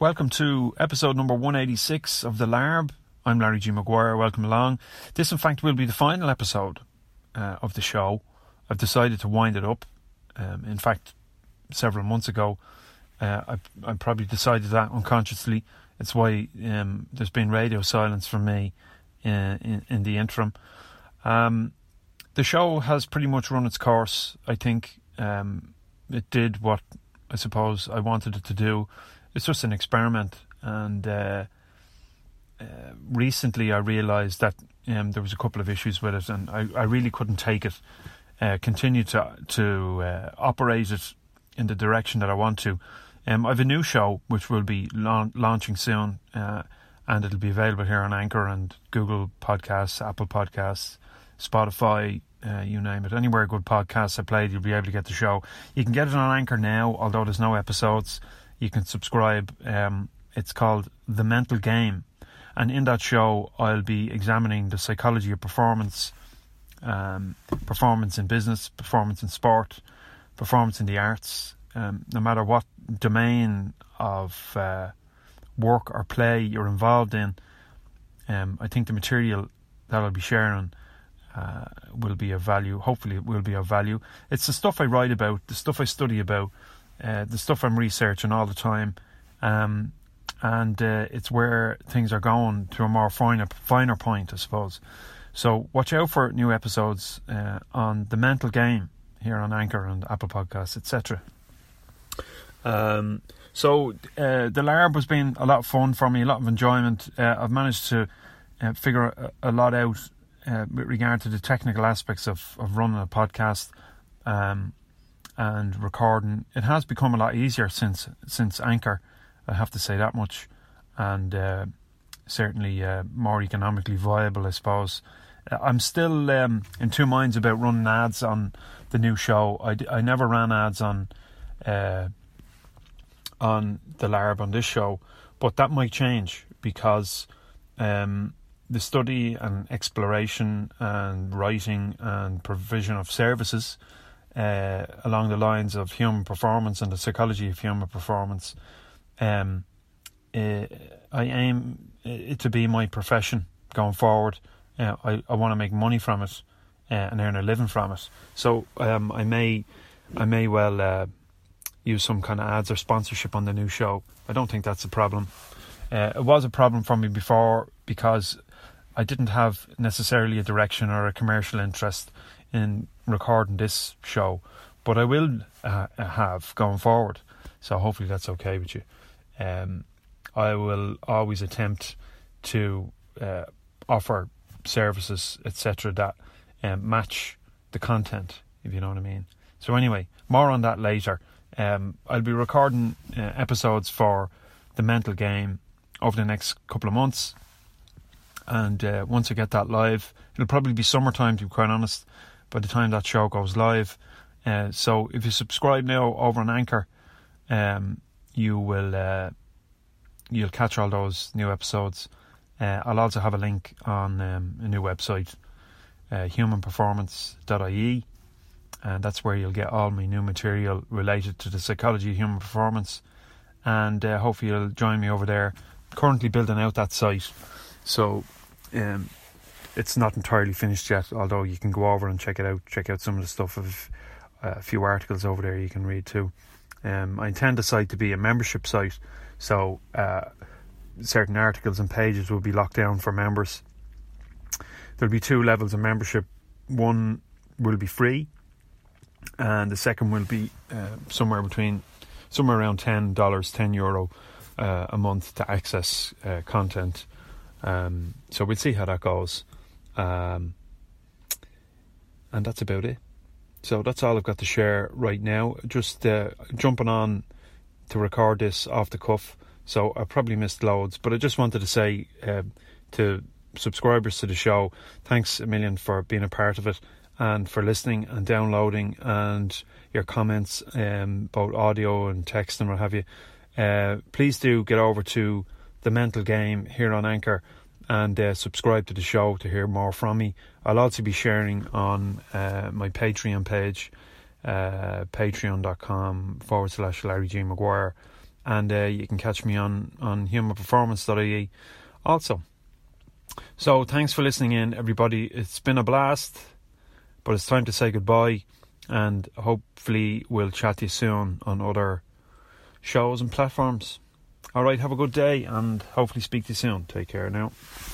welcome to episode number 186 of The Larb. I'm Larry G. Maguire. Welcome along. This, in fact, will be the final episode uh, of the show. I've decided to wind it up. Um, in fact, several months ago, uh, I, I probably decided that unconsciously. It's why um, there's been radio silence from me in, uh, in, in the interim. Um, the show has pretty much run its course. I think um, it did what I suppose I wanted it to do it's just an experiment. And uh, uh, recently, I realised that um, there was a couple of issues with it, and I, I really couldn't take it. Uh, continue to to uh, operate it in the direction that I want to. Um, I have a new show which will be la- launching soon, uh, and it'll be available here on Anchor and Google Podcasts, Apple Podcasts, Spotify, uh, you name it. Anywhere good podcasts are played, you'll be able to get the show. You can get it on Anchor now, although there's no episodes you can subscribe. Um, it's called The Mental Game. And in that show, I'll be examining the psychology of performance, um, performance in business, performance in sport, performance in the arts. Um, no matter what domain of uh, work or play you're involved in, um, I think the material that I'll be sharing uh, will be of value. Hopefully, it will be of value. It's the stuff I write about, the stuff I study about, uh, the stuff I'm researching all the time, um, and uh, it's where things are going to a more finer finer point, I suppose. So watch out for new episodes uh, on the mental game here on Anchor and Apple Podcasts, etc. Um, so uh, the Larb has been a lot of fun for me, a lot of enjoyment. Uh, I've managed to figure a, a, lot out with regard to the technical aspects of, of running a podcast. Um, and recording. It has become a lot easier since since Anchor. I have to say that much, and uh, certainly uh, more economically viable, I suppose. Uh, I'm still um, in two minds about running ads on the new show. I, d- I never ran ads on uh, on the Larb on this show, but that might change because um, the study and exploration and writing and provision of services uh, along the lines of human performance and the psychology of human performance. Um, uh, I aim it to be my profession going forward. Uh, I, I want to make money from it uh, and earn a living from it. So um, I may I may well uh, use some kind of ads or sponsorship on the new show. I don't think that's a problem. Uh, it was a problem for me before because I didn't have necessarily a direction or a commercial interest in recording this show, but I will uh, have going forward. So hopefully that's okay with you. Um, I will always attempt to uh, offer services, etc., that um, match the content, if you know what I mean. So anyway, more on that later. Um, I'll be recording uh, episodes for the mental game over the next couple of months, and uh, once I get that live, it'll probably be summertime to be quite honest by the time that show goes live. Uh, so if you subscribe now over on Anchor, um, you will uh, you'll catch all those new episodes. Uh, I'll also have a link on um, a new website, uh, humanperformance.ie, and that's where you'll get all my new material related to the psychology of human performance. And uh, hopefully you'll join me over there. Currently building out that site, so um, it's not entirely finished yet, although you can go over and check it out. Check out some of the stuff of uh, a few articles over there you can read too. Um, I intend the site to be a membership site, so uh, certain articles and pages will be locked down for members. There'll be two levels of membership. One will be free, and the second will be uh, somewhere between somewhere around ten dollars, ten euro uh, a month to access uh, content. Um, so we'll see how that goes. Um, and that's about it. So that's all I've got to share right now. Just uh, jumping on to record this off the cuff. So I probably missed loads, but I just wanted to say uh, to subscribers to the show, thanks a million for being a part of it and for listening and downloading and your comments, um, both audio and text and what have you. Uh, please do get over to the mental game here on Anchor and uh, subscribe to the show to hear more from me. I'll also be sharing on uh, my Patreon page, uh, patreon.com forward slash Larry G. Maguire. and uh, you can catch me on on humanperformance.ie also. So thanks for listening in, everybody. It's been a blast, but it's time to say goodbye, and hopefully we'll chat to you soon on other shows and platforms. All right, have a good day, and hopefully speak to you soon. Take care now.